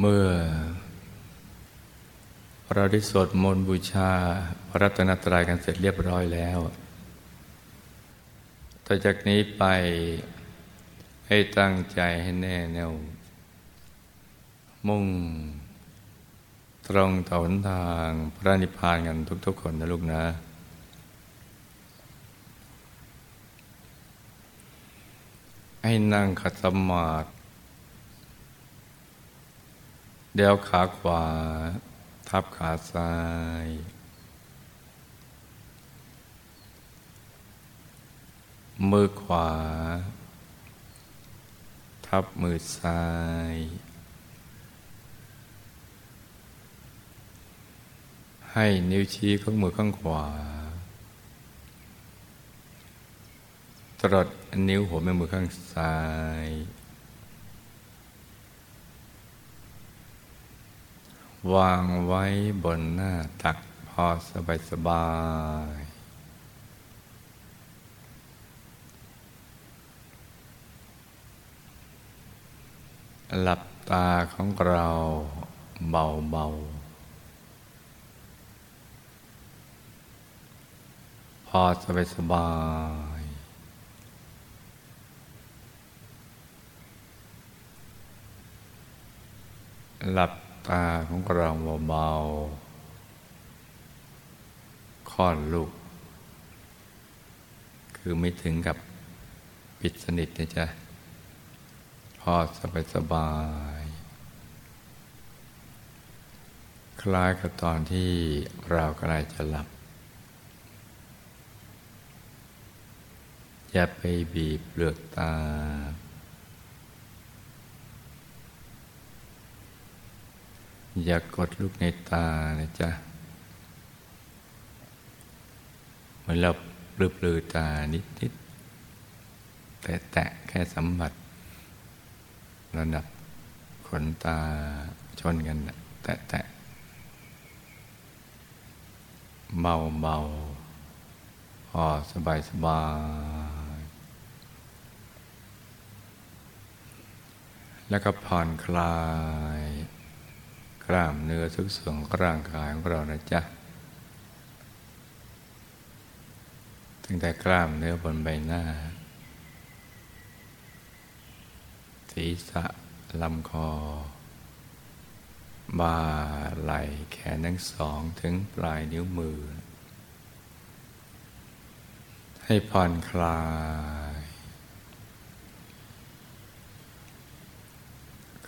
เมื่อ เราได้สวดมนต์บูชา พระรัตนตรัยกันเสร็จเรียบร้อยแล้วต่อจากนี้ไปให้ตั้งใจให้แน่แน่วมุ่ง ตรงต่อหนทางพระนิพพานกันทุกๆคนนะลูกนะให้นั่งขัดสมาธิ เดี๋ยวขาขวา ทับขาซ้าย มือขวา ทับมือซ้าย ให้นิ้วชี้ของมือข้างขวา ตรดนิ้วหัวแม่มือข้างซ้าย วางไว้บนหน้าตักพอสบายสบาย หลับตาของเราเบาเบาพอสบายสบายหลับ ตาของเราเบาๆค่อนลูก คือไม่ถึงกับปิดสนิทนะจ๊ะพอสบายสบาย คล้ายกับตอนที่เรากำลังจะหลับ อย่าไปบีบเปลือกตา อย่ากกดลูกในตานะจ๊ะ เหมือนเราปลือปลือตานิดนิดแต่แตะแค่สัมผัสระดับขนตาชนกัน แตะแตะเบาเบาพอสบายสบายแล้วก็ผ่อนคลาย กล้ามเนื้อทุกส่วนของร่างกายของเรานะจ๊ะตั้งแต่กล้ามเนื้อบนใบหน้า ศีรษะลำคอ บ่าไหล่แขนทั้งสองถึงปลายนิ้วมือ ให้ผ่อนคลาย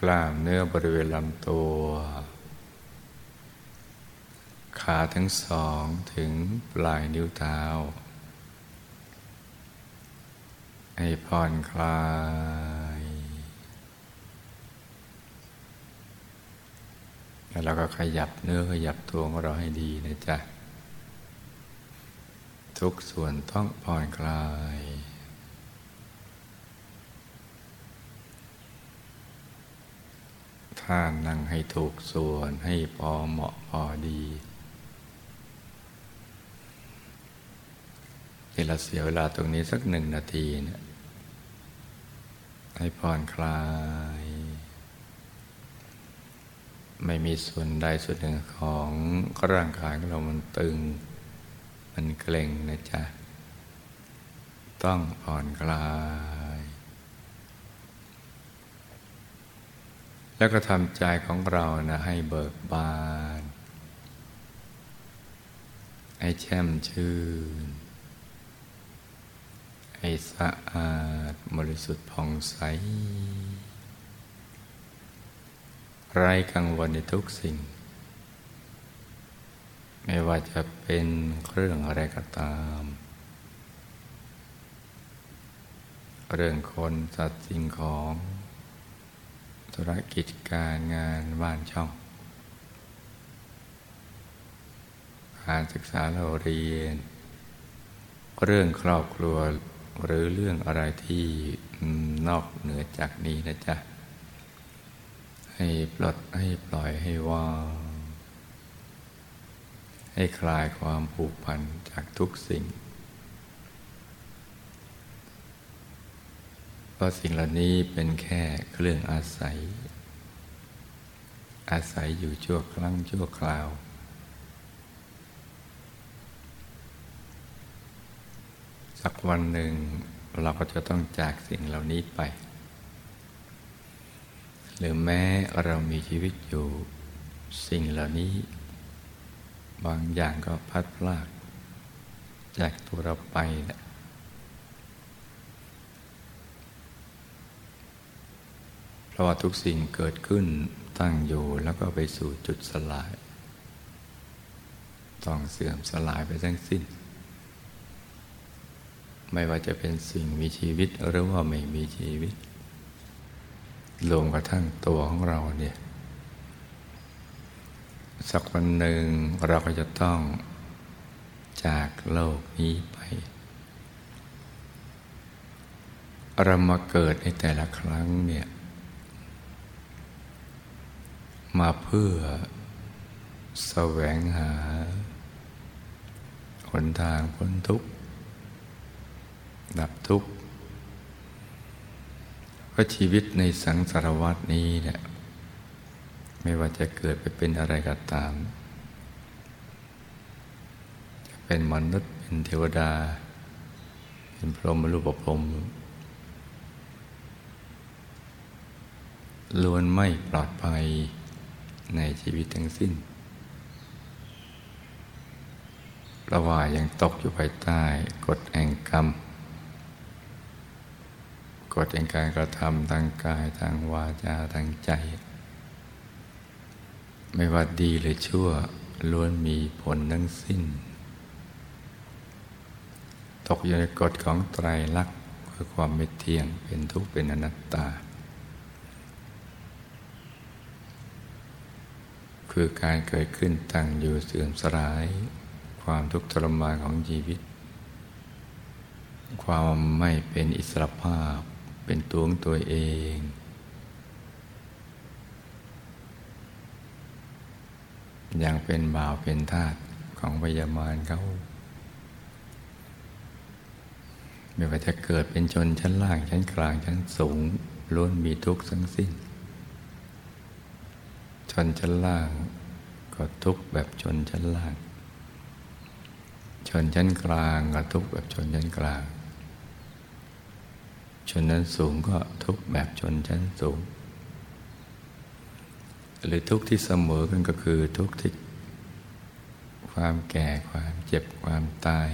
กล้ามเนื้อบริเวณลำตัว ขาทั้งสองถึงปลายนิ้วเท้า ให้ผ่อนคลาย แล้วเราก็ขยับเนื้อขยับตัวของเราให้ดีนะจ๊ะ ทุกส่วนต้องผ่อนคลายท่านั่งให้ถูกส่วนให้พอเหมาะพอดี เดี๋ยวเราเสียเวลาตรงนี้สักหนึ่งนาทีเนี่ยให้ผ่อนคลาย ไม่มีส่วนใดส่วนหนึ่งของร่างกายของเรามันตึง มันเกร็งนะจ๊ะ ต้องผ่อนคลาย แล้วก็ทำใจของเรานะให้เบิกบาน ให้แช่มชื่น ให้สะอาดบริสุทธิ์ผ่องใส ไร้กังวลในทุกสิ่ง ไม่ว่าจะเป็นเรื่องอะไรก็ตาม เรื่องคนสัตว์สิ่งของธุรกิจการงานบ้านช่อง การศึกษาเราเรียน เรื่องครอบครัว หรือเรื่องอะไรที่นอกเหนือจากนี้นะจ๊ะ ให้ปลดให้ปล่อยให้ว่างให้คลายความผูกพันจากทุกสิ่ง เพราะสิ่งเหล่านี้เป็นแค่เครื่องอาศัย อาศัยอยู่ชั่วครั้งชั่วคราว สักวันหนึ่งเราก็จะต้องจากสิ่งเหล่านี้ไป หรือแม้เรามีชีวิตอยู่สิ่งเหล่านี้ บางอย่างก็พัดพลากจากตัวเราไปแหละเพราะว่าทุกสิ่งเกิดขึ้นตั้งอยู่แล้วก็ไปสู่จุดสลาย ต้องเสื่อมสลายไปทั้งสิ้น ไม่ว่าจะเป็นสิ่งมีชีวิตหรือว่าไม่มีชีวิตรวมกระทั่งตัวของเราเนี่ยสักวันหนึ่งเราก็จะต้องจากโลกนี้ไป เรามาเกิดในแต่ละครั้งเนี่ย มาเพื่อแสวงหาหนทางพ้นทุกข์ ดับทุกข์เพราะชีวิตในสังสารวัตนี้เนี่ยไม่ว่าจะเกิดไปเป็นอะไรก็ตาม จะเป็นมนุษย์เป็นเทวดา เป็นพรหมรูปพรหมล้วนไม่ปลอดภัยในชีวิตทั้งสิ้นราว่ายังตกอยู่ภายใต้กฎแห่งกรรม กฎแห่งการกระทำทางกายทางวาจาทางใจ ไม่ว่าดีหรือชั่วล้วนมีผลทั้งสิ้น ตกอยู่ในกฎของไตรลักษณ์คือความไม่เที่ยงเป็นทุกข์เป็นอนัตตา คือการเกิดขึ้นตั้งอยู่เสื่อมสลาย ความทุกข์ทรมานของชีวิต ความไม่เป็นอิสรภาพ เป็นตัวของตัวเองอย่างเป็นบ่าวเป็นทาสของพยามารเขาไม่ว่าจะเกิดเป็นชนชั้นล่างชั้นกลางชั้นสูงล้วนมีทุกข์ทั้งสิ้น ชนชั้นล่างก็ทุกข์แบบชนชั้นล่าง ชนชั้นกลางก็ทุกข์แบบชนชั้นกลาง ชนชั้นสูงก็ทุกแบบชนชั้นสูง หรือทุกที่เสมอกันก็คือทุกที่ความแก่ความเจ็บความตาย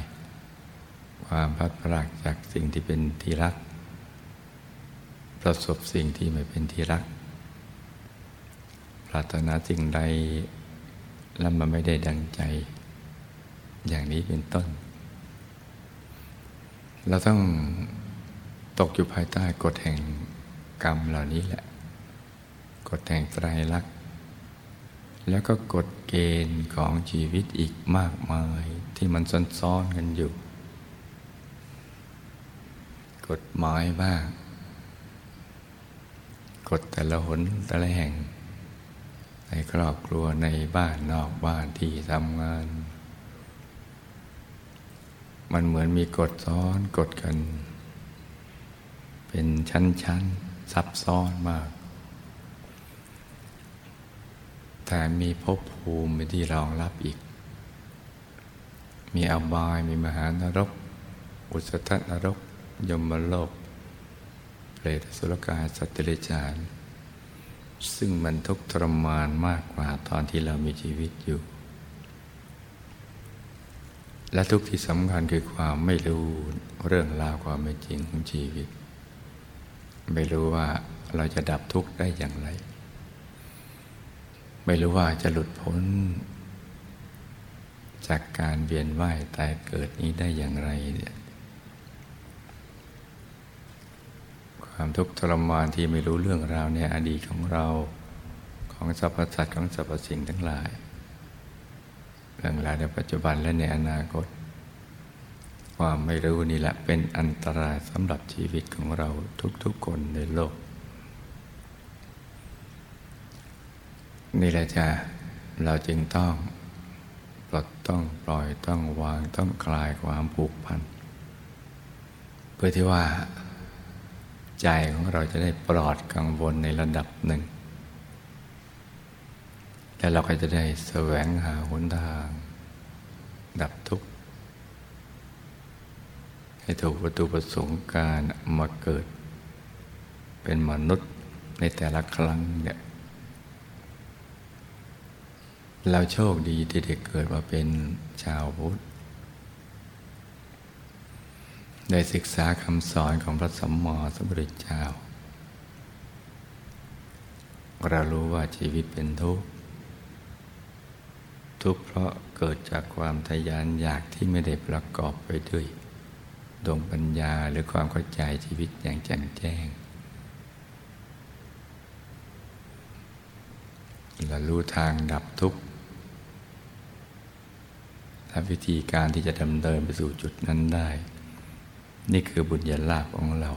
ความพัดพลากจากสิ่งที่เป็นที่รัก ประสบสิ่งที่ไม่เป็นที่รัก ปรารถนาสิ่งใดแล้วมันไม่ได้ดังใจ อย่างนี้เป็นต้น เราต้อง ตกอยู่ภายใต้กฎแห่งกรรมเหล่านี้แหละ กฎแห่งไตรลักษณ์ แล้วก็กฎเกณฑ์ของชีวิตอีกมากมายที่มันซ้อนๆกันอยู่ กฎหมายบ้างกฎแต่ละหนแต่ละแห่ง ในครอบครัวในบ้านนอกบ้านที่ทำงาน มันเหมือนมีกฎซ้อนกฎกัน เป็นชั้นๆ ซับซ้อนมาก แต่มีภพภูมิที่รองรับอีก มีอบาย มีมหานรก อุสตนรก ยมโลกเปรตสุรกายสัตว์เดรัจฉานซึ่งมันทุกข์ทรมานมากกว่าตอนที่เรามีชีวิตอยู่ และทุกที่สำคัญคือความไม่รู้เรื่องราวความเป็นจริงของชีวิต ไม่รู้ว่าเราจะดับทุกข์ได้อย่างไร ไม่รู้ว่าจะหลุดพ้น จากการเวียนว่ายตายเกิดนี้ได้อย่างไรเนี่ยความทุกข์ทรมานที่ไม่รู้เรื่องราวในอดีตของเราของสรรพสัตว์ของสรรพสิ่งทั้งหลาย เรื่องราวในปัจจุบันและในอนาคต ความไม่รู้นี่แหละเป็นอันตรายสำหรับชีวิตของเราทุกๆคนในโลก นี่แหละจ้ะเราจึงต้องปลดต้องปล่อยต้องวางต้องคลายความผูกพัน เพื่อที่ว่า ใจของเราจะได้ปลอดกังวลในระดับหนึ่ง แล้วเราก็จะได้แสวงหาหนทาง ดับทุกข์ ให้ถูกประตูประสงค์การมาเกิด เป็นมนุษย์ในแต่ละครั้งเนี่ยเราโชคดีที่ได้เกิดมาเป็นชาวพุทธได้ศึกษาคำสอนของพระสัมมาสัมพุทธเจ้า เรารู้ว่าชีวิตเป็นทุกข์ ทุกข์เพราะเกิดจากความทยานอยากที่ไม่ได้ประกอบไปด้วย ดวงปัญญาหรือความเข้าใจชีวิตอย่างแจ่มแจ้ง เรารู้ทางดับทุกข์และวิธีการที่จะดำเนินไปสู่จุดนั้นได้ นี่คือบุญญาลาภของเรา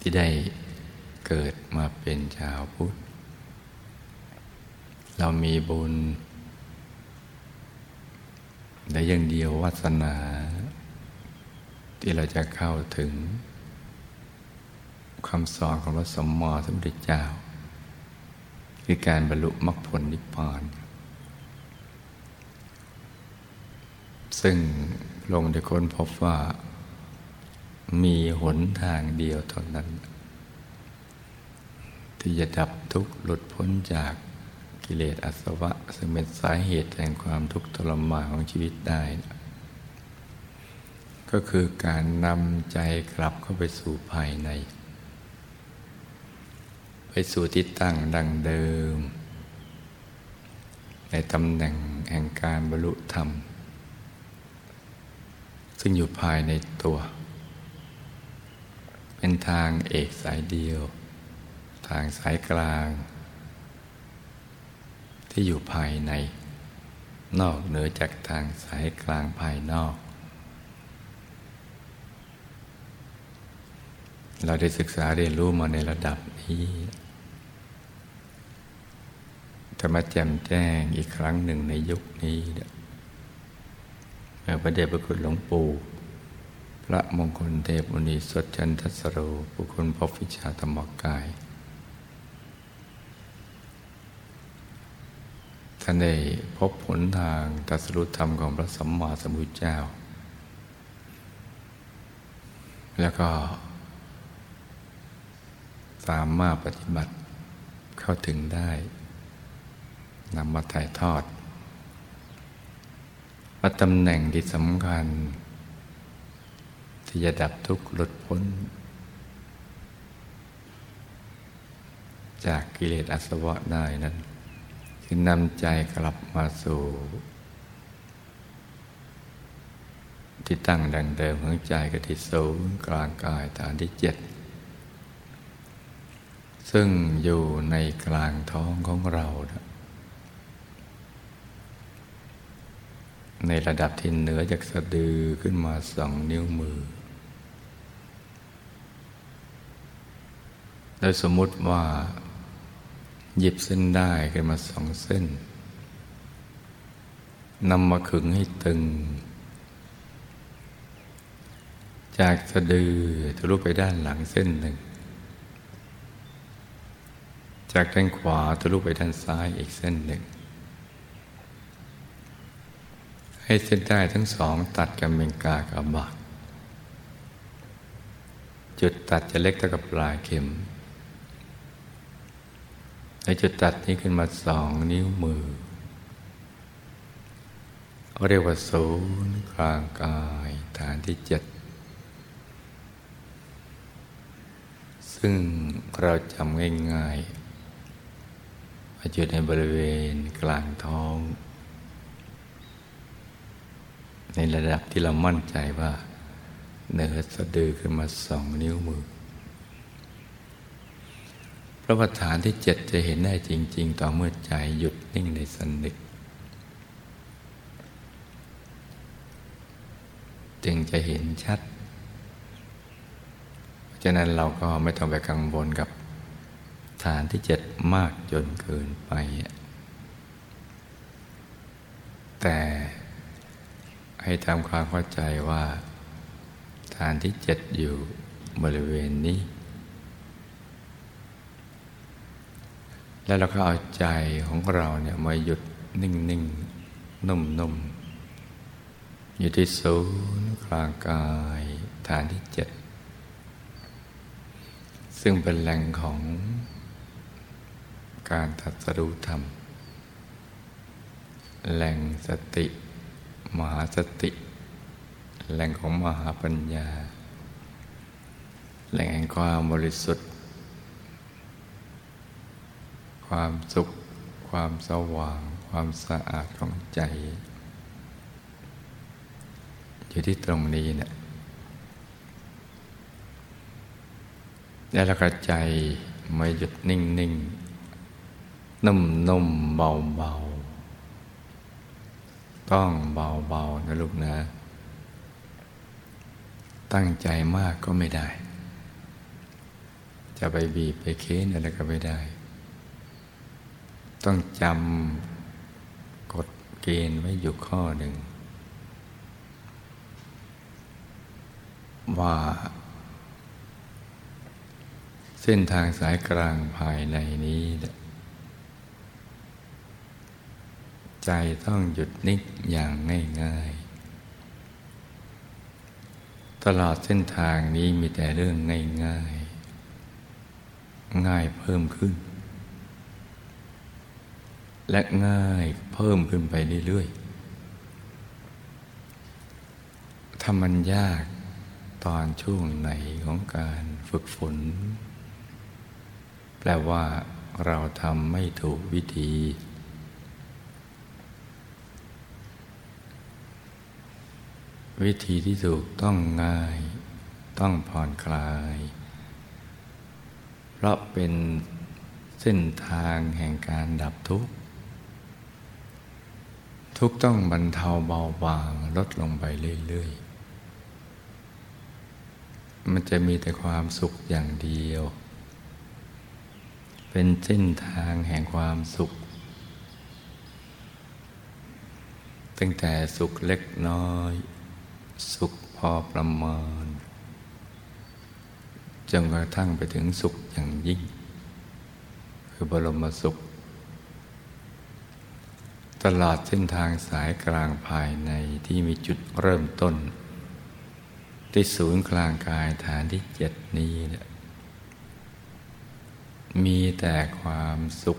ที่ได้เกิดมาเป็นชาวพุทธ เรามีบุญ ได้อย่างเดียววาสนา ที่เราจะเข้าถึงคำสอนของพระสมมอสมเด็จเจ้า คือการบรรลุมรรคผลนิพพานซึ่งลงได้ค้นพบว่า มีหนทางเดียวเท่านั้น ที่จะดับทุกข์หลุดพ้นจาก กิเลสอาสวะ ซึ่งเป็นสาเหตุแห่งความทุกข์ทรมานของชีวิตได้ ก็คือการนำใจกลับเข้าไปสู่ภายใน ไปสู่ที่ตั้งดังเดิม ในตำแหน่งแห่งการบรรลุธรรม ซึ่งอยู่ภายในตัว เป็นทางเอกสายเดียว ทางสายกลาง ที่อยู่ภายใน นอกเหนือจากทางสายกลางภายนอก เราได้ศึกษาเรียนรู้มาในระดับนี้จะมาแจ่มแจ้งอีกครั้งหนึ่งในยุคนี้เนี่ยพระเดชพระคุณหลวงปู่พระมงคลเทพมุนีสดจันทสโรบุคคลพบวิชาธรรมกาย ท่านได้พบผลทางตัสรุธรรมของพระสัมมาสัมพุทธเจ้า แล้วก็สามารถปฏิบัติเข้าถึงได้นำมาถ่ายทอดว่าตำแหน่งที่สำคัญ ที่จะดับทุกข์หลุดพ้น จากกิเลสอาสวะได้นั้น คือนำใจกลับมาสู่ ที่ตั้งดังเดิมของใจกที่สูงกลางกายฐานที่เจ็ดซึ่งอยู่ในกลางท้องของเรา ในระดับที่เหนือจากสะดือขึ้นมาสองนิ้วมือ โดยสมมติว่า หยิบเส้นได้ขึ้นมาสองเส้นนำมาขึงให้ตึง จากสะดือทะลุไปด้านหลังเส้นหนึ่ง จากด้านขวาทะลุไปด้านซ้ายอีกเส้นหนึ่ง ให้เส้นได้ทั้งสองตัดกันเป็นกากบาทจุดตัดจะเล็กเท่ากับปลายเข็ม ในจุดตัดนี้ขึ้นมาสองนิ้วมือเขาเรียกว่าศูนย์กลางกายฐานที่เจ็ด ซึ่งเราจำง่ายๆว่าจุดในบริเวณกลางท้อง ในระดับที่เรามั่นใจว่า เนื้อสะดือขึ้นมาสองนิ้วมือ พระประฐานที่เจ็ดจะเห็นได้จริง ๆ ต่อเมื่อใจหยุดนิ่งในสนิทจึงจะเห็นชัดเพราะฉะนั้นเราก็ไม่ต้องไปกังวลกับฐานที่เจ็ดมากจนเกินไป แต่ให้ทำความเข้าใจว่า ฐานที่เจ็ดอยู่บริเวณนี้ แล้วเราก็เอาใจของเราเนี่ยมาหยุดนิ่งนิ่งนุ่มนุ่มอยู่ที่ศูนย์กลางกายฐานที่เจ็ด ซึ่งเป็นแหล่งของการตัดสรุธรรม แหล่งสติ มหาสติ แหล่งของมหาปัญญา แหล่งแห่งความบริสุทธิ์ ความสุข ความสว่าง ความสะอาดของใจ อยู่ที่ตรงนี้เนะี่ยแล้วเราก็ใจไม่หยุดนิ่งนิ่งนุ่มนุ่มเบาเบาต้องเบาเบานะลูกนะ ตั้งใจมากก็ไม่ได้ จะไปบีบไปเค้นอะไรก็ไม่ได้ ต้องจำกฎเกณฑ์ไว้อยู่ข้อหนึ่ง ว่า เส้นทางสายกลางภายในนี้ ใจต้องหยุดนิ่งอย่างง่ายๆ ตลอดเส้นทางนี้มีแต่เรื่องง่ายๆ ง่ายเพิ่มขึ้น และง่ายเพิ่มขึ้นไปเรื่อยๆถ้ามันยากตอนช่วงไหนของการฝึกฝน แปลว่าเราทำไม่ถูกวิธี วิธีที่ถูกต้องง่าย ต้องผ่อนคลาย เพราะเป็นเส้นทางแห่งการดับทุกข์ ทุกต้องบรรเทาเบาบางลดลงไปเรื่อยๆ มันจะมีแต่ความสุขอย่างเดียว เป็นเส้นทางแห่งความสุข ตั้งแต่สุขเล็กน้อย สุขพอประมาณจนกระทั่งไปถึงสุขอย่างยิ่ง คือบรมสุข ตลอดเส้นทางสายกลางภายในที่มีจุดเริ่มต้น ที่ศูนย์กลางกายฐานที่เจ็ดนี้มีแต่ความสุข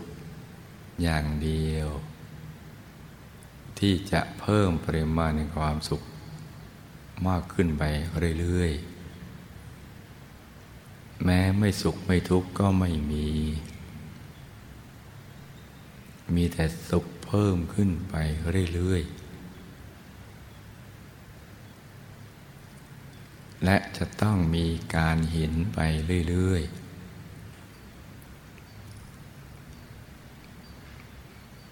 อย่างเดียว ที่จะเพิ่มปริมาณในความสุข มากขึ้นไปเรื่อยๆ แม้ไม่สุขไม่ทุกข์ก็ไม่มี มีแต่สุขเพิ่มขึ้นไปเรื่อยๆ และจะต้องมีการเห็นไปเรื่อยๆ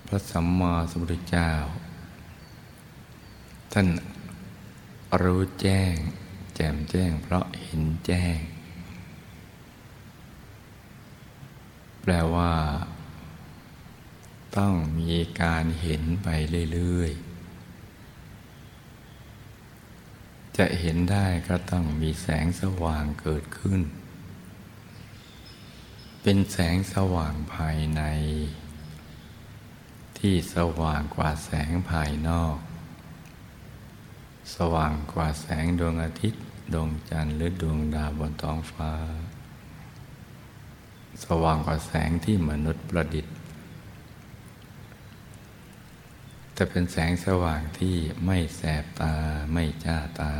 พระสัมมาสัมพุทธเจ้า ท่านรู้แจ้ง แจ่มแจ้งเพราะเห็นแจ้ง แปลว่า ต้องมีการเห็นไปเรื่อยๆ จะเห็นได้ก็ต้องมีแสงสว่างเกิดขึ้น เป็นแสงสว่างภายใน ที่สว่างกว่าแสงภายนอก สว่างกว่าแสงดวงอาทิตย์ ดวงจันทร์หรือดวงดาวบนท้องฟ้า สว่างกว่าแสงที่มนุษย์ประดิษฐ์ แต่เป็นแสงสว่างที่ไม่แสบตาไม่จ้าตา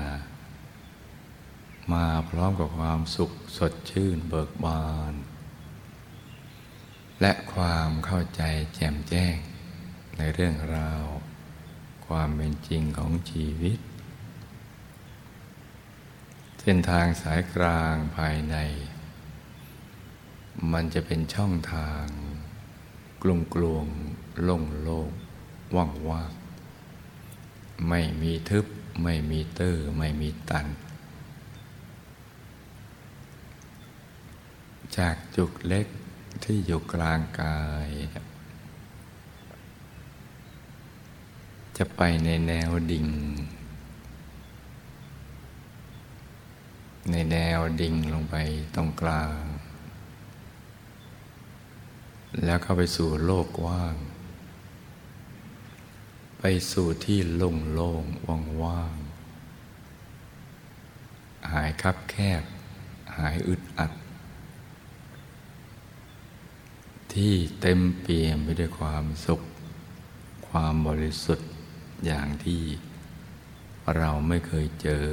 มาพร้อมกับความสุขสดชื่นเบิกบาน และความเข้าใจแจ่มแจ้ง ในเรื่องราว ความเป็นจริงของชีวิต เส้นทางสายกลางภายใน มันจะเป็นช่องทาง กลุ่มกลวงโล่งโล่ง ว่างว่างไม่มีทึบ ไม่มีเตอร์ไม่มีตัน จากจุกเล็กที่อยู่กลางกาย จะไปในแนวดิ่ง ในแนวดิ่งลงไปตรงกลาง แล้วเข้าไปสู่โลกกว้าง ไปสู่ที่โล่งโล่งว่างว่างหายคับแคบ หายอึดอัด ที่เต็มเปี่ยมไปด้วยความสุข ความบริสุทธิ์อย่างที่เราไม่เคยเจอ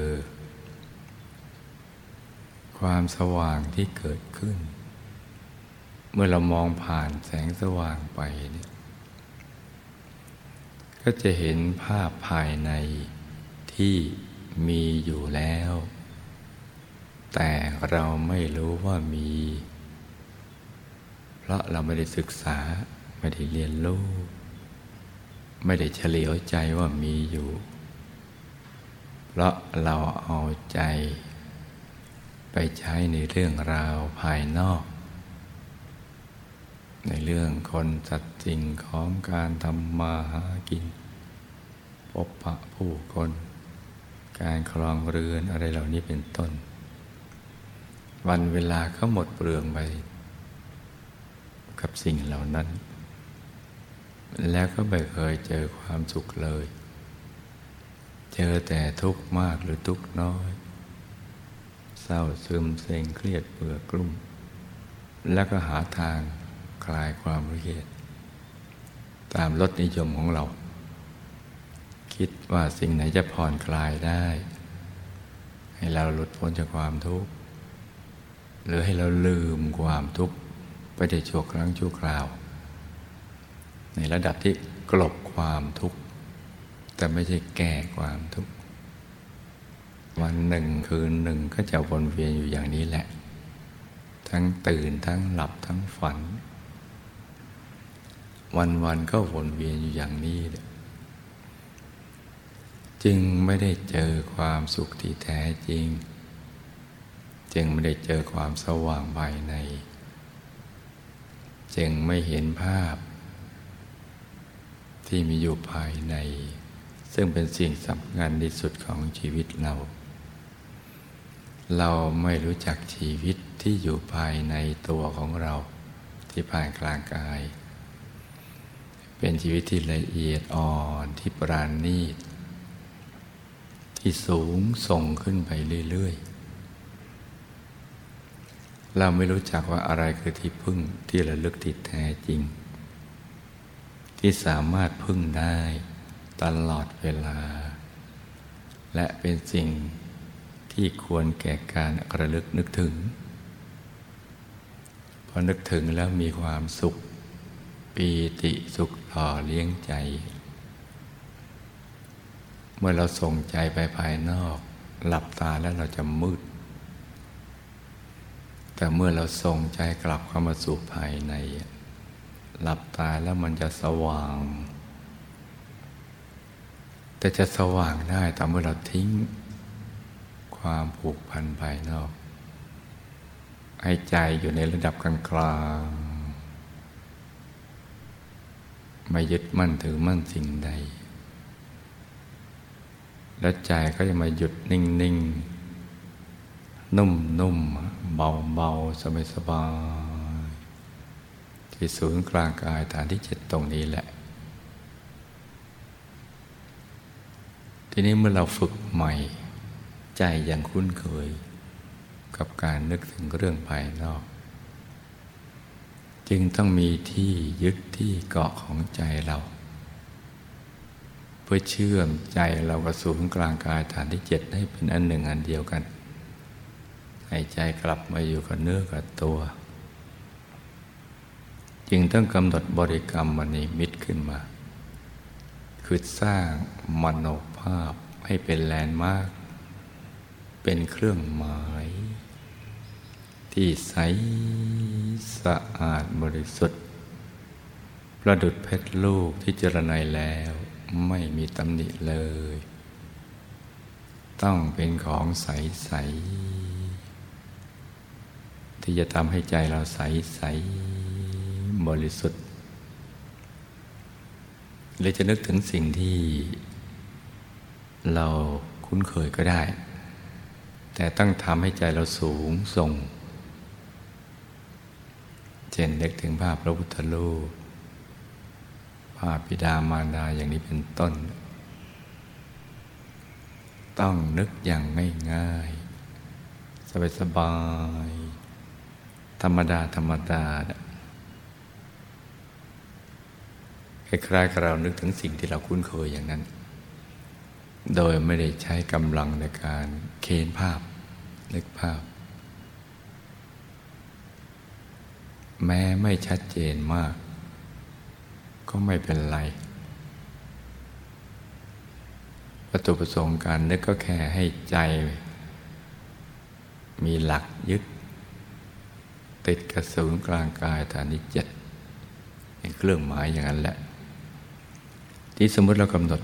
ความสว่างที่เกิดขึ้น เมื่อเรามองผ่านแสงสว่างไปเนี่ย ก็จะเห็นภาพภายในที่มีอยู่แล้ว แต่เราไม่รู้ว่ามี เพราะเราไม่ได้ศึกษา ไม่ได้เรียนรู้ ไม่ได้เฉลียวใจว่ามีอยู่ เพราะเราเอาใจ ไปใช้ในเรื่องราวภายนอก ในเรื่องคนสัตว์สิ่งของการทำมาหากิน พบปะผู้คน การคลองเรือนอะไรเหล่านี้เป็นต้น วันเวลาก็หมดเปลืองไป กับสิ่งเหล่านั้น แล้วก็ไม่เคยเจอความสุขเลย เจอแต่ทุกข์มากหรือทุกข์น้อย เศร้าซึมเซ็งเครียดเบื่อกลุ้มแล้วก็หาทาง ลายความเครียดตามรสนิยมของเรา คิดว่าสิ่งไหนจะผ่อนคลายได้ ให้เราหลุดพ้นจากความทุกข์หรือให้เราลืมความทุกข์ไปได้ชั่วครั้งชั่วคราว ในระดับที่กลบความทุกข์แต่ไม่ใช่แก่ความทุกข์วันหนึ่งคืนหนึ่งก็จะวนเวียนอยู่อย่างนี้แหละ ทั้งตื่นทั้งหลับทั้งฝัน วันวันก็วนเวียนอยู่อย่างนี้จึงไม่ได้เจอความสุขที่แท้จริง จึงไม่ได้เจอความสว่างภายใน จึงไม่เห็นภาพ ที่มีอยู่ภายใน ซึ่งเป็นสิ่งสำคัญที่สุดของชีวิตเรา เราไม่รู้จักชีวิตที่อยู่ภายในตัวของเราที่ภายกลางกาย เป็นชีวิตที่ละเอียดอ่อนที่ปราณีต ที่สูงส่งขึ้นไปเรื่อย ๆ เราไม่รู้จักว่าอะไรคือที่พึ่งที่ระลึกที่แท้จริง ที่สามารถพึ่งได้ตลอดเวลา และเป็นสิ่งที่ควรแก่การระลึกนึกถึง พอนึกถึงแล้วมีความสุขปีติสุข หล่อเลี้ยงใจ เมื่อเราส่งใจไปภายนอก หลับตาแล้วเราจะมืด แต่เมื่อเราส่งใจกลับเข้ามาสู่ภายใน หลับตาแล้วมันจะสว่าง แต่จะสว่างได้ตอนเมื่อเราทิ้ง ความผูกพันภายนอก ให้ใจอยู่ในระดับกลางกลาง ไม่ยึดมั่นถือมั่นสิ่งใด แล้วใจก็จะมาหยุดนิ่งนิ่งนุ่มนุ่มเบาเบาสบายสบายที่ศูนย์กลางกายฐานที่เจ็ดตรงนี้แหละ ทีนี้เมื่อเราฝึกใหม่ ใจยังคุ้นเคย กับการนึกถึงเรื่องภายนอก จึงต้องมีที่ยึดที่เกาะของใจเรา เพื่อเชื่อมใจเรากับศูนย์กลางกายฐานที่เจ็ดให้เป็นอันหนึ่งอันเดียวกันให้ใจกลับมาอยู่กับเนื้อกับตัว จึงต้องกำหนดบริกรรมมณีมิตรขึ้นมาคือสร้างมโนภาพให้เป็นแลนด์มาร์กเป็นเครื่องหมาย ที่ใสสะอาดบริสุทธิ์ ประดุดเพชรลูกที่เจรไนแล้วไม่มีตำหนิเลย ต้องเป็นของใสใสที่จะทำให้ใจเราใสใสบริสุทธิ์หรือจะนึกถึงสิ่งที่เราคุ้นเคยก็ได้ แต่ต้องทำให้ใจเราสูงส่ง เช่นนึกถึงภาพพระพุทธรูปภาพพิดามารดาอย่างนี้เป็นต้น ต้องนึกอย่างง่ายๆสบายๆธรรมดาธรรมดาคล้ายๆกับเรานึกถึงสิ่งที่เราคุ้นเคยอย่างนั้น โดยไม่ได้ใช้กำลังในการเค้นภาพนึกภาพ แม้ไม่ชัดเจนมาก ก็ไม่เป็นไรประตูประสงค์การนึกก็แค่ให้ใจ มีหลักยึด ติดกระสุนกลางกายฐานิจ็ดเป็นเครื่องหมายอย่างนั้นแหละ ที่สมมติเรากำหนด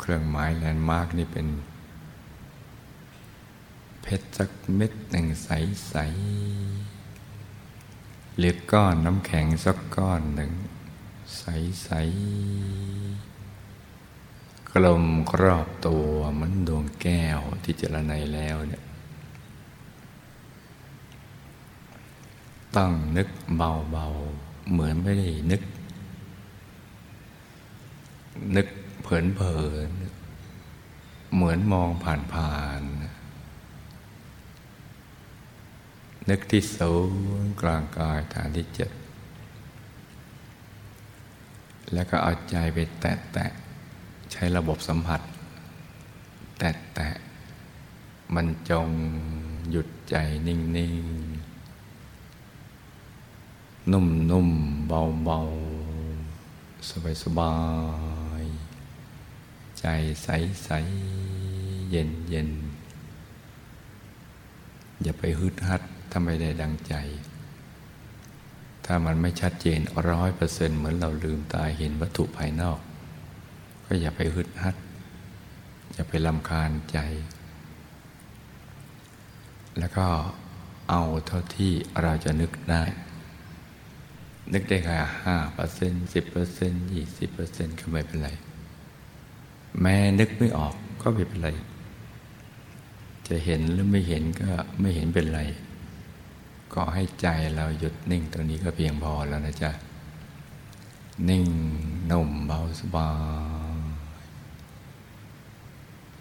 เครื่องหมายแลนด์มาร์กนี่เป็น เพชรสักเม็ดหนึ่งใส หรือก้อนน้ำแข็งสักก้อนหนึ่ง ใส ๆ กลมครอบตัวเหมือนดวงแก้วที่เจรไนแล้วเนี่ยต้องนึกเบา ๆ เหมือนไม่ได้นึก นึกเผินๆเหมือนมองผ่านๆ นึกที่ศูนย์กลางกายฐานที่เจ็ดแล้วก็เอาใจไปแตะแตะใช้ระบบสัมผัส แตะแตะมันจงหยุดใจนิ่งนิ่งนุ่มนุ่มเบาเบาสบายสบายใจใสใสเย็นเย็นอย่าไปฮึดฮัด ถ้าไม่ได้ดังใจ ถ้ามันไม่ชัดเจนร้อยเปอร์เซ็นต์เหมือนเราลืมตาเห็นวัตถุภายนอก ก็อย่าไปฮึดฮัด อย่าไปลำคาญใจ แล้วก็เอาเท่าที่เราจะนึกได้ นึกได้แค่ห้าเปอร์เซ็นต์สิบเปอร์เซ็นต์ยี่สิบเปอร์เซ็นต์ก็ไม่เป็นไร แม้นึกไม่ออกก็ไม่เป็นไร จะเห็นหรือไม่เห็นก็ไม่เห็นเป็นไร ก็ให้ใจเราหยุดนิ่งตรงนี้ก็เพียงพอแล้วนะจ๊ะ นิ่งนุ่มเบาสบาย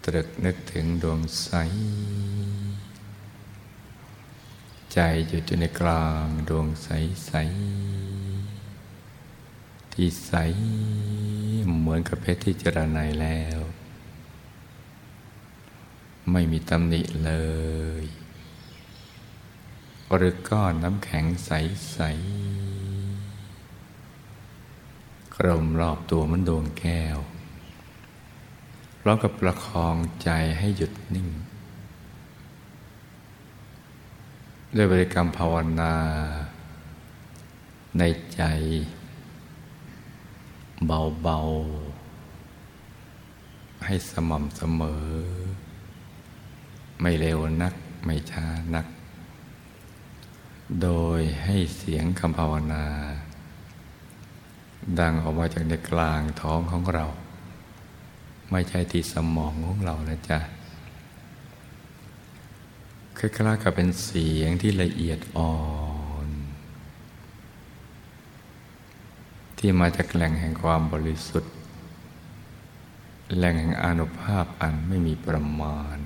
ตรึกนึกถึงดวงใส ใจหยุดอยู่ในกลางดวงใสใส ที่ใสเหมือนกับเพชรที่เจรไนแล้ว ไม่มีตำหนิเลย หรือก้อนน้ำแข็งใสๆกลมรอบตัวมันดวงแก้วพร้อมกับประคองใจให้หยุดนิ่ง ด้วยบริกรรมภาวนาในใจ เบา ๆ ให้สม่ำเสมอ ไม่เร็วนัก ไม่ช้านัก โดยให้เสียงคำภาวนา ดังออกมาจากในกลางท้องของเรา ไม่ใช่ที่สมองของเรานะจ๊ะคล้ายๆกับเป็นเสียงที่ละเอียดอ่อน ที่มาจากแหล่งแห่งความบริสุทธิ์ แหล่งแห่งอนุภาพอันไม่มีประมาณ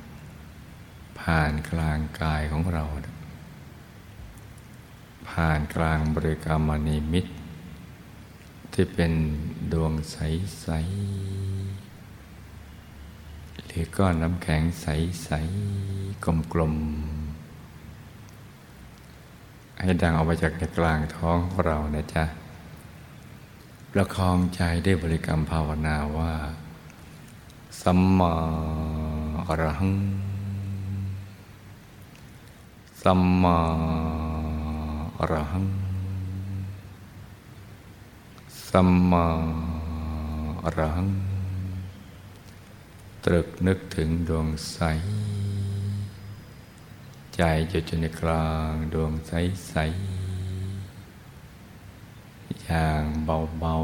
ผ่านกลางกายของเรา ผ่านกลางบริกรรมนิมิต ที่เป็นดวงใส ๆ หรือก้อนน้ำแข็งใส ๆ กลม ๆ ให้ดังออกมาจากในกลางท้องของเรานะจ๊ะ ประคองใจได้บริกรรมภาวนาว่า สัมมาอรหัง สัมมา อรหัง สัมมาอรหัง ตรึกนึกถึงดวงใส ใจจะอยู่ในกลางดวงใสใส อย่างเบา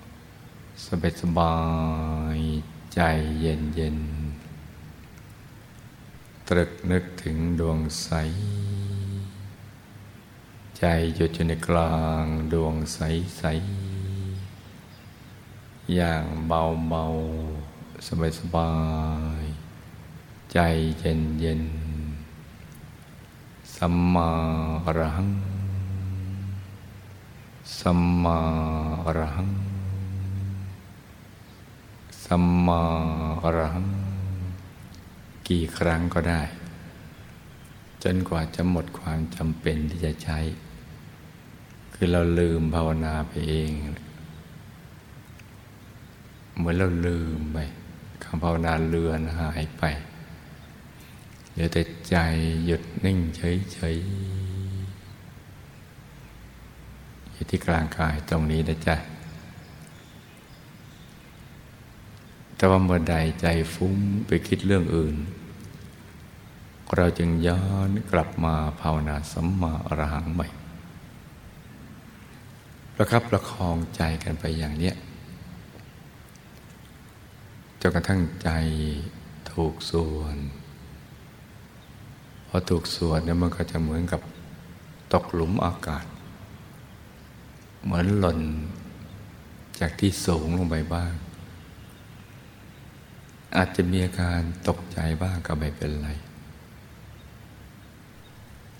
ๆ สบายสบายใจเย็นเย็นตรึกนึกถึงดวงใส ใจหยุดอยู่ในกลางดวงใส ๆ อย่างเบาเบาสบายสบายใจเย็นเย็นสัมมาอรหัง สัมมาอรหัง สัมมาอรหัง กี่ครั้งก็ได้จนกว่าจะหมดความจำเป็นที่จะใช้ คือเราลืมภาวนาไปเอง เหมือนเราลืมไปคำภาวนาเลือนหายไปเหลือแต่ใจหยุดนิ่งเฉยๆอยู่ที่กลางกายตรงนี้นะจ๊ะแต่ว่าเมื่อใดใจฟุ้งไปคิดเรื่องอื่น เราจึงย้อนกลับมาภาวนาสัมมาอรหังใหม่ ประคับประคองใจกันไปอย่างเนี้ยจนกระทั่งใจถูกส่วนพอถูกส่วดเนี่ยมันก็จะเหมือนกับตกหลุมอากาศ เหมือนหล่นจากที่สูงลงไปบ้าง อาจจะมีอาการตกใจบ้างก็ไม่เป็นไร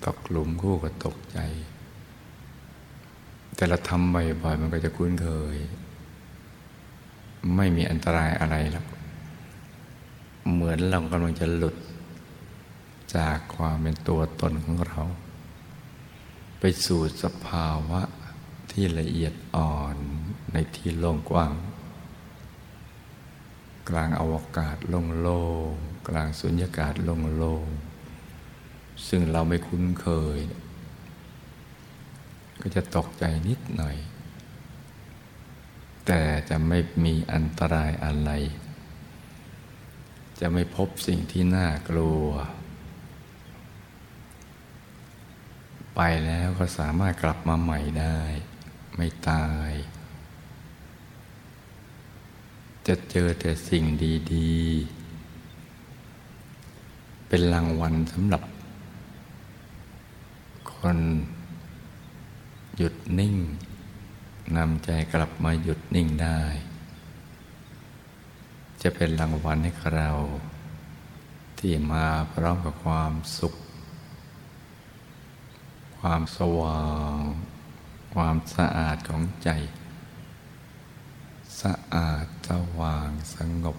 ตกหลุมคู่กับตกใจ แต่เราทำบ่อยๆมันก็จะคุ้นเคย ไม่มีอันตรายอะไรหรอกเหมือนเรากำลังจะหลุดจากความเป็นตัวตนของเรา ไปสู่สภาวะที่ละเอียดอ่อนในที่โล่งกว้าง กลางอวกาศโล่งๆกลางสุญญากาศโล่งๆซึ่งเราไม่คุ้นเคย ก็จะตกใจนิดหน่อย แต่จะไม่มีอันตรายอะไร จะไม่พบสิ่งที่น่ากลัว ไปแล้วก็สามารถกลับมาใหม่ได้ ไม่ตาย จะเจอแต่สิ่งดี ๆ เป็นรางวัลสำหรับคน หยุดนิ่งนำใจกลับมาหยุดนิ่งได้ จะเป็นรางวัลให้เรา ที่มาพร้อมกับความสุข ความสว่าง ความสะอาดของใจ สะอาดสว่างสงบ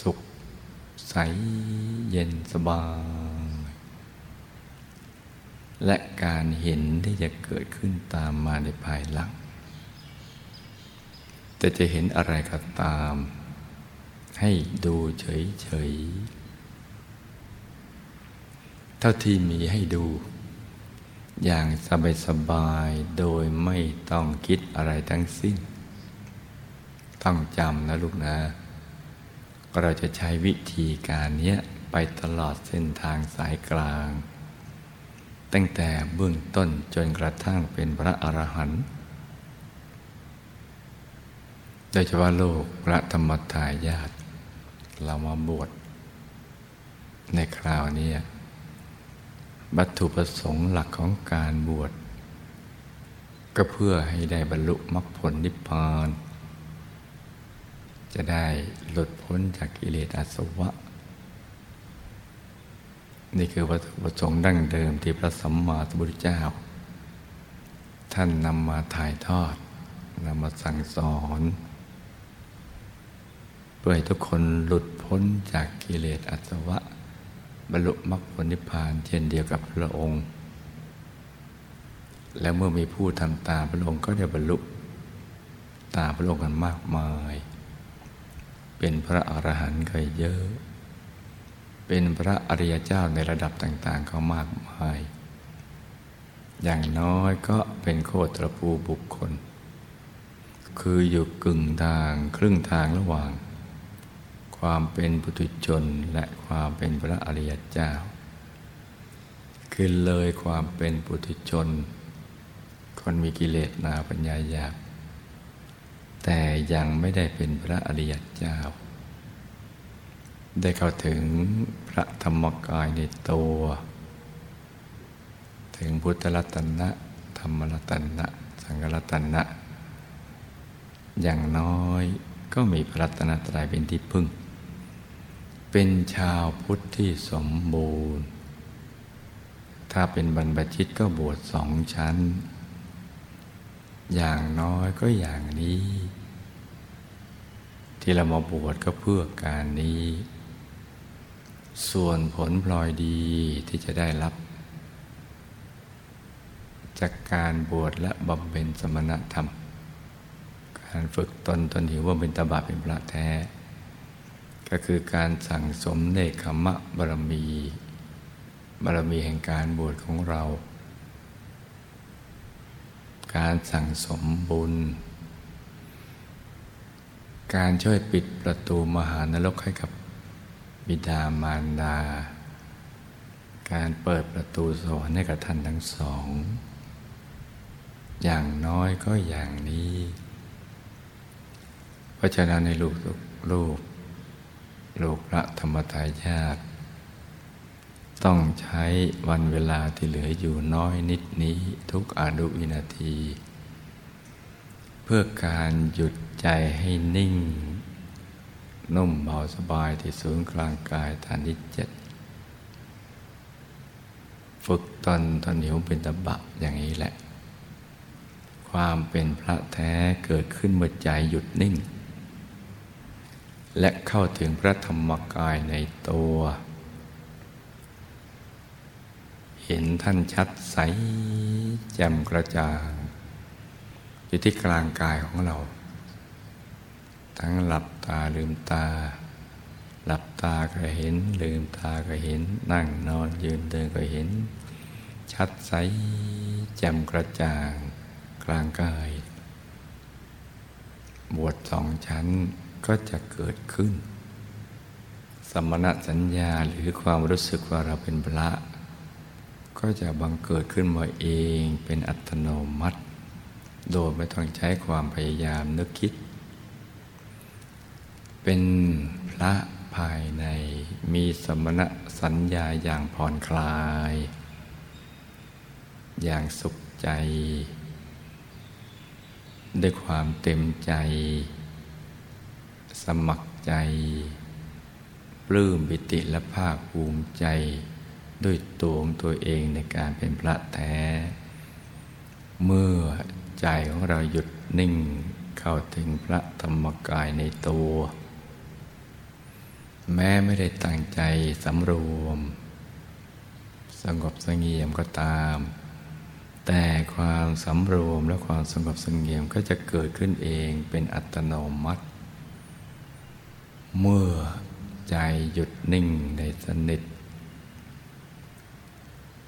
สุข ใสเย็นสบาย และการเห็นที่จะเกิดขึ้นตามมาในภายหลัง แต่จะเห็นอะไรก็ตาม ให้ดูเฉยๆ เท่าที่มีให้ดู อย่างสบายสบายโดยไม่ต้องคิดอะไรทั้งสิ้น ต้องจำนะลูกนะ เราจะใช้วิธีการนี้ไปตลอดเส้นทางสายกลาง ตั้งแต่เบื้องต้นจนกระทั่งเป็นพระอรหันต์โดยเฉพาะโลกพระธรรมทายาทเรามาบวชในคราวนี้วัตถุประสงค์หลักของการบวช ก็เพื่อให้ได้บรรลุมรรคผลนิพพาน จะได้หลุดพ้นจากกิเลสอาสวะ นี่คือวัตถุประสงค์ดั้งเดิมที่พระสัมมาสัมพุทธเจ้า ท่านนำมาถ่ายทอดนำมาสั่งสอน เพื่อให้ทุกคนหลุดพ้นจากกิเลสอาสวะ บรรลุมรรคผลนิพพานเช่นเดียวกับพระองค์ และเมื่อมีผู้ทำตามพระองค์ก็ได้บรรลุตามพระองค์กันมากมาย เป็นพระอรหันต์ก็เยอะ เป็นพระอริยเจ้าในระดับต่างๆก็มากมาย อย่างน้อยก็เป็นโคตรภูบุคคล คืออยู่กึ่งทางครึ่งทางระหว่าง ความเป็นปุถุชนและความเป็นพระอริยเจ้า คือเลยความเป็นปุถุชน คนมีกิเลสนาปัญญาหยาบแต่ยังไม่ได้เป็นพระอริยเจ้า ได้เข้าถึงพระธรรมกายในตัว ถึงพุทธรัตนะ ธรรมรัตนะ สังฆรัตนะ อย่างน้อยก็มีพระรัตนตรัยเป็นที่พึ่ง เป็นชาวพุทธที่สมบูรณ์ ถ้าเป็นบรรพชิตก็บวชสองชั้น อย่างน้อยก็อย่างนี้ที่เรามาบวชก็เพื่อการนี้ ส่วนผลพลอยดีที่จะได้รับ จากการบวชและบำเพ็ญสมณธรรม การฝึกตนตนหิวว่าเป็นตบะเป็นพระแท้ ก็คือการสั่งสมเนคขมะบารมีบารมีแห่งการบวชของเรา การสั่งสมบุญ การช่วยปิดประตูมหานรกให้กับ บิดามารดา การเปิดประตูสวรรค์ให้กับท่านทั้งสอง อย่างน้อยก็อย่างนี้ เพราะฉะนั้นในลูกลูกลูกพระธรรมทายาทต้องใช้วันเวลาที่เหลืออยู่น้อยนิดนี้ทุกอนุวินาที เพื่อการหยุดใจให้นิ่ง นุ่มเบาสบายที่ศูนย์กลางกายฐานที่เจ็ดฝึกตนตอนหิวเป็นตบะอย่างนี้แหละ ความเป็นพระแท้เกิดขึ้นเมื่อใจหยุดนิ่ง และเข้าถึงพระธรรมกายในตัว เห็นท่านชัดใสแจ่มกระจ่างอยู่ที่กลางกายของเรา ทั้งหลับตาลืมตา หลับตาก็เห็น ลืมตาก็เห็น นั่งนอนยืนเดินก็เห็น ชัดใสแจ่มกระจ่าง กลางกาย บวชสองชั้นก็จะเกิดขึ้น สมณสัญญาหรือความรู้สึกว่าเราเป็นพระก็จะบังเกิดขึ้นมาเองเป็นอัตโนมัติ โดยไม่ต้องใช้ความพยายามนึกคิด เป็นพระภายในมีสมณสัญญาอย่างผ่อนคลาย อย่างสุขใจ ด้วยความเต็มใจ สมัครใจ ปลื้มบิติและภาคภูมิใจ ด้วยตัวของตัวเองในการเป็นพระแท้ เมื่อใจของเราหยุดนิ่งเข้าถึงพระธรรมกายในตัว แม้ไม่ได้ตั้งใจสำรวม สงบสงเงียมก็ตาม แต่ความสำรวมและความสงบสงเงียมก็จะเกิดขึ้นเองเป็นอัตโนมัติ เมื่อใจหยุดนิ่งในสนิท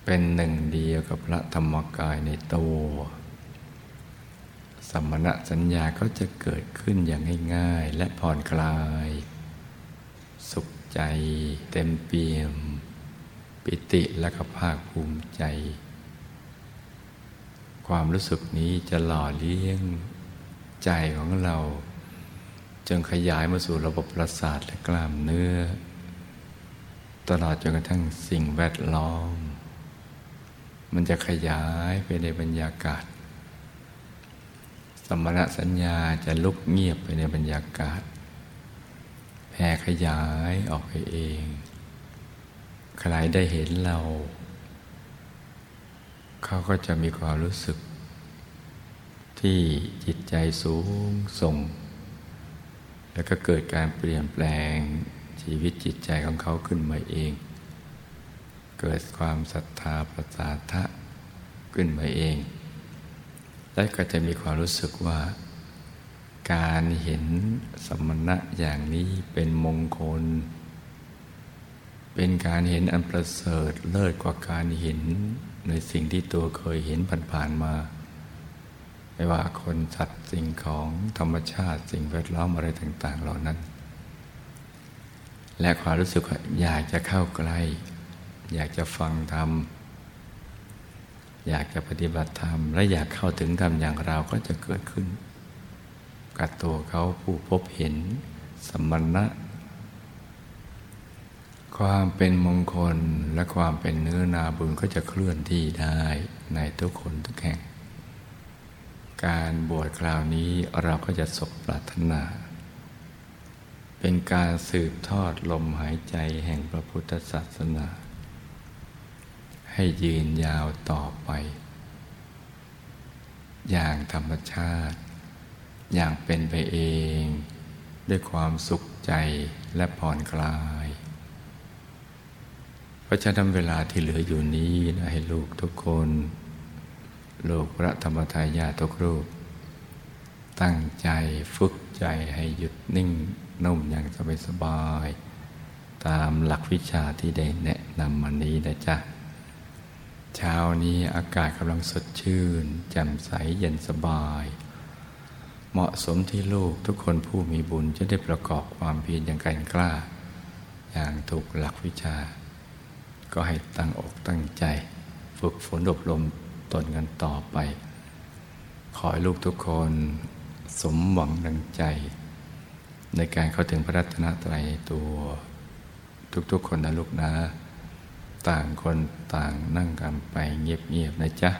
เป็นหนึ่งเดียวกับพระธรรมกายในตัว สมณะสัญญาก็จะเกิดขึ้นอย่างง่ายๆและผ่อนคลาย ใจเต็มเปี่ยม ปิติและก็ภาคภูมิใจ ความรู้สึกนี้จะหล่อเลี้ยงใจของเรา จนขยายมาสู่ระบบประสาทและกล้ามเนื้อ ตลอดจนกระทั่งสิ่งแวดล้อม มันจะขยายไปในบรรยากาศ สมณะสัญญาจะลุกเงียบไปในบรรยากาศ ผ่ขยายออกไปเอง ใครได้เห็นเรา เขาก็จะมีความรู้สึก ที่จิตใจสูงส่ง แล้วก็เกิดการเปลี่ยนแปลงชีวิตจิตใจของเขาขึ้นมาเอง เกิดความศรัทธาประสาทะขึ้นมาเอง และก็จะมีความรู้สึกว่า การเห็นสมณะอย่างนี้เป็นมงคล เป็นการเห็นอันประเสริฐเลิศกว่าการเห็นในสิ่งที่ตัวเคยเห็นผ่านๆมาไม่ว่าคนสัตว์สิ่งของธรรมชาติสิ่งแวดล้อมอะไรต่าง ๆ เหล่านั้น และความรู้สึกอยากจะเข้าใกล้ อยากจะฟังธรรม อยากจะปฏิบัติธรรม และอยากเข้าถึงธรรมอย่างเราก็จะเกิดขึ้น กับตัวเขาผู้พบเห็น สมณะ ความเป็นมงคลและความเป็นเนื้อนาบุญก็จะเคลื่อนที่ได้ในทุกคนทุกแห่ง การบวชคราวนี้เราก็จะสบปรารถนา เป็นการสืบทอดลมหายใจแห่งพระพุทธศาสนา ให้ยืนยาวต่อไป อย่างธรรมชาติ อย่างเป็นไปเอง ด้วยความสุขใจและผ่อนคลาย เพราะฉะนั้นเวลาที่เหลืออยู่นี้นะให้ลูกทุกคนลูกพระธรรมทายาทุกรูป ตั้งใจฝึกใจให้หยุดนิ่งนุ่มอย่างสบายสบายตามหลักวิชาที่ได้แนะนำมานี้นะจ๊ะ เช้านี้อากาศกำลังสดชื่นแจ่มใสเย็นสบาย เหมาะสมที่ลูกทุกคนผู้มีบุญจะได้ประกอบความเพียรอย่างกันกล้า อย่างถูกหลักวิชา ก็ให้ตั้งอกตั้งใจ ฝึกฝนอบรมตนกันต่อไป ขอให้ลูกทุกคนสมหวังดังใจ ในการเข้าถึงพระรัตนตรัยตัวทุกๆคนนะลูกนะ ต่างคนต่างนั่งกันไปเงียบๆนะจ๊ะ